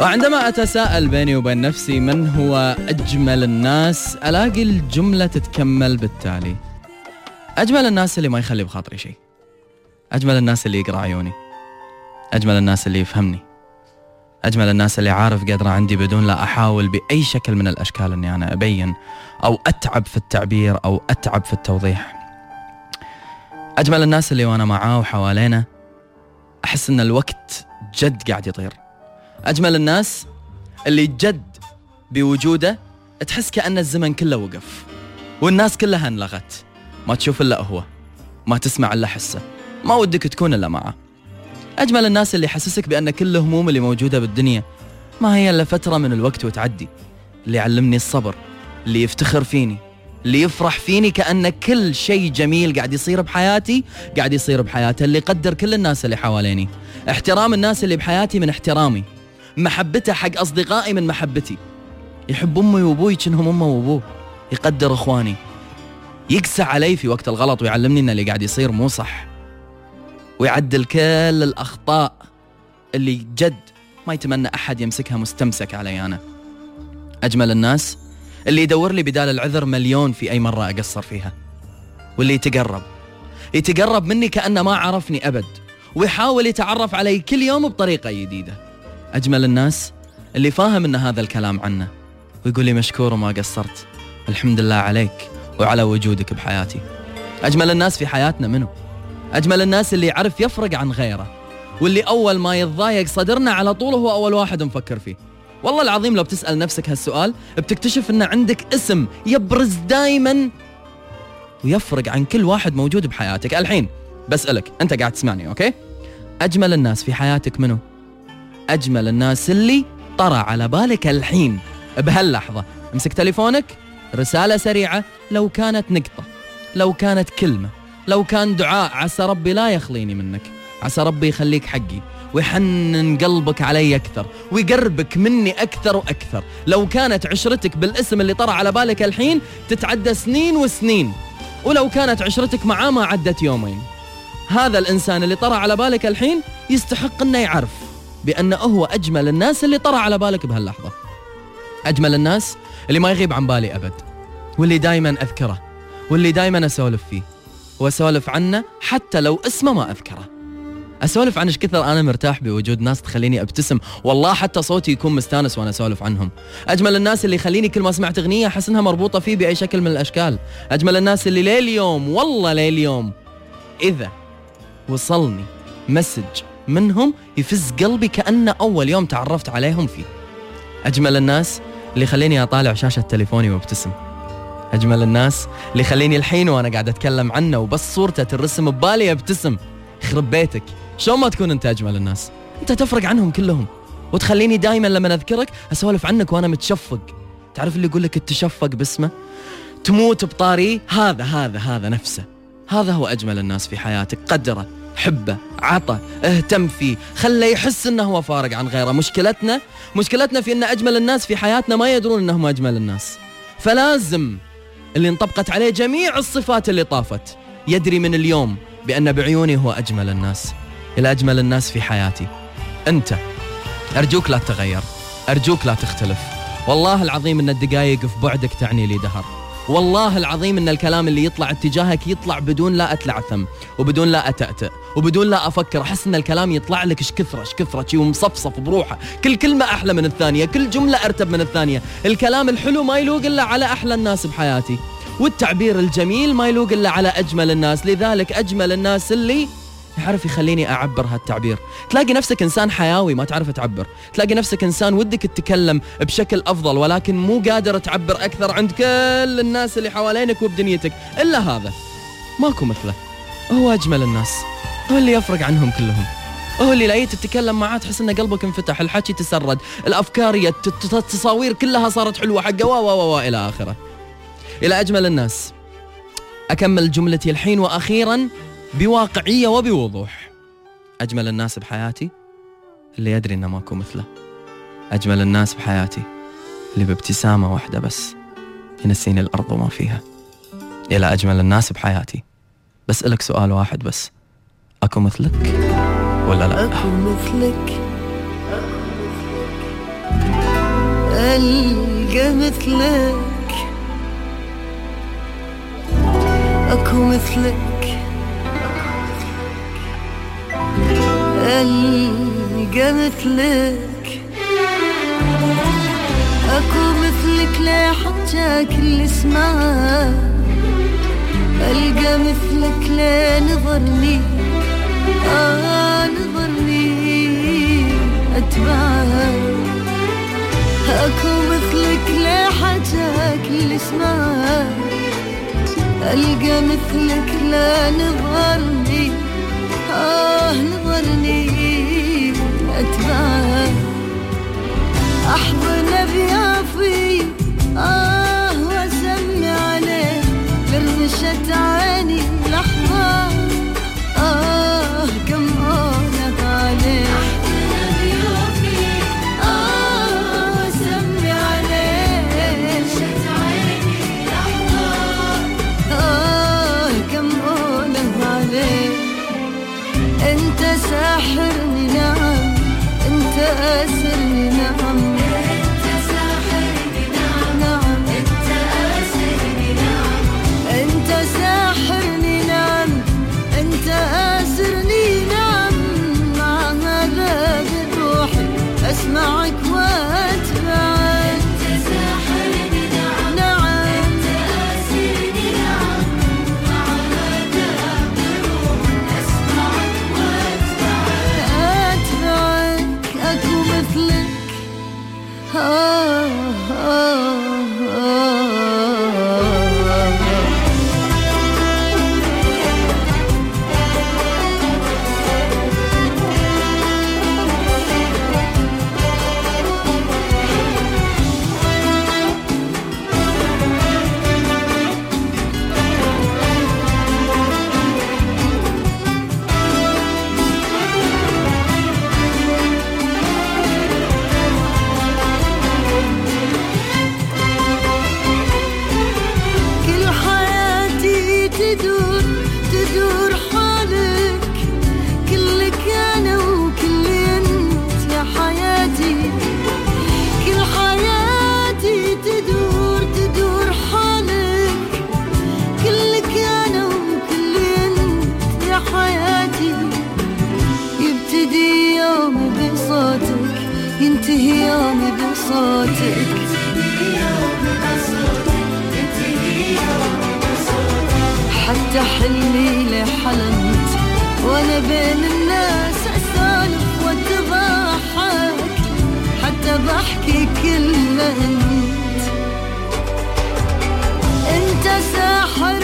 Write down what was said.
وعندما أتساءل بيني وبين نفسي من هو أجمل الناس ألاقي الجملة تتكمل بالتالي. أجمل الناس اللي ما يخلي بخاطري شيء. أجمل الناس اللي يقرأ عيوني. أجمل الناس اللي يفهمني. أجمل الناس اللي عارف قدرة عندي بدون لا أحاول بأي شكل من الأشكال أني أنا أبين أو أتعب في التعبير أو أتعب في التوضيح. أجمل الناس اللي وأنا معاه وحوالينا أحس أن الوقت جد قاعد يطير. أجمل الناس اللي جد بوجوده تحس كأن الزمن كله وقف والناس كلها انلغت. ما تشوف إلا هو ما تسمع إلا حسه ما ودك تكون إلا معه. أجمل الناس اللي يحسسك بأن كل الهموم اللي موجودة بالدنيا ما هي إلا فترة من الوقت وتعدي. اللي يعلمني الصبر اللي يفتخر فيني اللي يفرح فيني كأن كل شيء جميل قاعد يصير بحياتي قاعد يصير بحياته اللي يقدر كل الناس اللي حواليني. احترام الناس اللي بحياتي من احترامي. محبته حق أصدقائي من محبتي. يحب أمي وأبوي كأنهم أمه وأبوه. يقدر إخواني. يقسى علي في وقت الغلط ويعلمني أن اللي قاعد يصير مو صح. ويعدل كل الأخطاء اللي جد ما يتمنى أحد يمسكها مستمسك علي أنا. أجمل الناس اللي يدور لي بدال العذر مليون في أي مرة أقصر فيها. واللي يتقرب. يتقرب مني كأنه ما عرفني أبد. ويحاول يتعرف علي كل يوم بطريقة جديدة. أجمل الناس اللي فاهم أن هذا الكلام عنه ويقول لي مشكور وما قصرت. الحمد لله عليك وعلى وجودك بحياتي. أجمل الناس في حياتنا منه أجمل الناس اللي يعرف يفرق عن غيره واللي أول ما يتضايق صدرنا على طول هو أول واحد نفكر فيه. والله العظيم لو بتسأل نفسك هالسؤال بتكتشف أن عندك اسم يبرز دايما ويفرق عن كل واحد موجود بحياتك. الحين بسألك أنت قاعد تسمعني أوكي؟ أجمل الناس في حياتك منو؟ أجمل الناس اللي طرى على بالك الحين. بهاللحظة امسك تليفونك رسالة سريعة لو كانت نقطة لو كانت كلمة لو كان دعاء عسى ربي لا يخليني منك. عسى ربي يخليك حقي ويحنن قلبك علي أكثر ويقربك مني أكثر وأكثر. لو كانت عشرتك بالاسم اللي طرى على بالك الحين تتعدى سنين وسنين. ولو كانت عشرتك معاه ما عدت يومين. هذا الإنسان اللي طرى على بالك الحين يستحق أنه يعرف. بأنه هو أجمل الناس اللي طرى على بالك بهاللحظة. أجمل الناس اللي ما يغيب عن بالي أبد. واللي دايما أذكره. واللي دايما أسولف فيه. وأسولف عنه حتى لو اسمه ما أذكره. أسولف عن إيش كثر أنا مرتاح بوجود ناس تخليني أبتسم. والله حتى صوتي يكون مستانس وأنا أسولف عنهم. أجمل الناس اللي يخليني كل ما سمعت أغنية أحس إنها مربوطة فيه بأي شكل من الأشكال. أجمل الناس اللي ليل يوم والله ليل يوم إذا وصلني مسج منهم يفز قلبي كانه أول يوم تعرفت عليهم فيه. أجمل الناس اللي يخليني أطالع شاشة تليفوني وأبتسم. أجمل الناس اللي يخليني الحين وأنا قاعد أتكلم عنه وبس صورته ترسم ببالي أبتسم. يخرب بيتك. شلون ما تكون أنت أجمل الناس؟ أنت تفرق عنهم كلهم. وتخليني دائما لما أذكرك أسولف عنك وأنا متشفق. تعرف اللي يقول لك التشفق باسمه؟ تموت بطاري هذا هذا هذا نفسه. هذا هو أجمل الناس في حياتك قدره. حبه عطى اهتم فيه. خله يحس إنه هو فارق عن غيره. مشكلتنا مشكلتنا في إن أجمل الناس في حياتنا ما يدرون إنهم أجمل الناس. فلازم اللي انطبقت عليه جميع الصفات اللي طافت يدري من اليوم بأن بعيوني هو أجمل الناس. إلى أجمل الناس في حياتي. أنت. أرجوك لا تتغير. أرجوك لا تختلف. والله العظيم أن الدقايق في بعدك تعني لي دهر. والله العظيم إن الكلام اللي يطلع اتجاهك يطلع بدون لا اتلعثم وبدون لا أتأتأ وبدون لا أفكر. أحس إن الكلام يطلع لك إيش كثرة إيش كثرة شي ومصفصف بروحه. كل كلمة أحلى من الثانية كل جملة أرتب من الثانية. الكلام الحلو ما يلوق إلا على أحلى الناس بحياتي والتعبير الجميل ما يلوق إلا على أجمل الناس. لذلك أجمل الناس اللي يعرف يخليني أعبر هالتعبير. تلاقي نفسك إنسان حيوي ما تعرف تعبر. تلاقي نفسك إنسان ودك تتكلم بشكل أفضل ولكن مو قادر تعبر أكثر عند كل الناس اللي حوالينك وبدنيتك. إلا هذا. ماكو مثله. هو أجمل الناس. هو اللي يفرق عنهم كلهم. هو اللي لاقيت تتكلم معاه تحس إن قلبك انفتح الحكي تسرد الأفكار التصاوير كلها صارت حلوة حقه و و إلى آخره. إلى أجمل الناس. أكمل جملتي الحين وأخيرا بواقعية وبوضوح. أجمل الناس بحياتي اللي يدري إنه ماكو مثله. أجمل الناس بحياتي اللي بابتسامة واحدة بس ينسيني الأرض وما فيها. إلى أجمل الناس بحياتي. بسالك سؤال واحد بس. أكو مثلك ولا لا؟ أكو مثلك. ألقى مثلك. أكو مثلك. ألقى مثلك أكو مثلك لا حتى اللي اسمع. ألقى مثلك لا نظرني. آه نظرني أتبعك أكو مثلك لا حتى اللي اسمع. ألقى مثلك لا نظرني. آه نظرني. oh. oh. oh. حتى حلمي لحلمت وأنا بين الناس اسولف واتضحك حتى بحكي كلمة أنت. أنت ساحر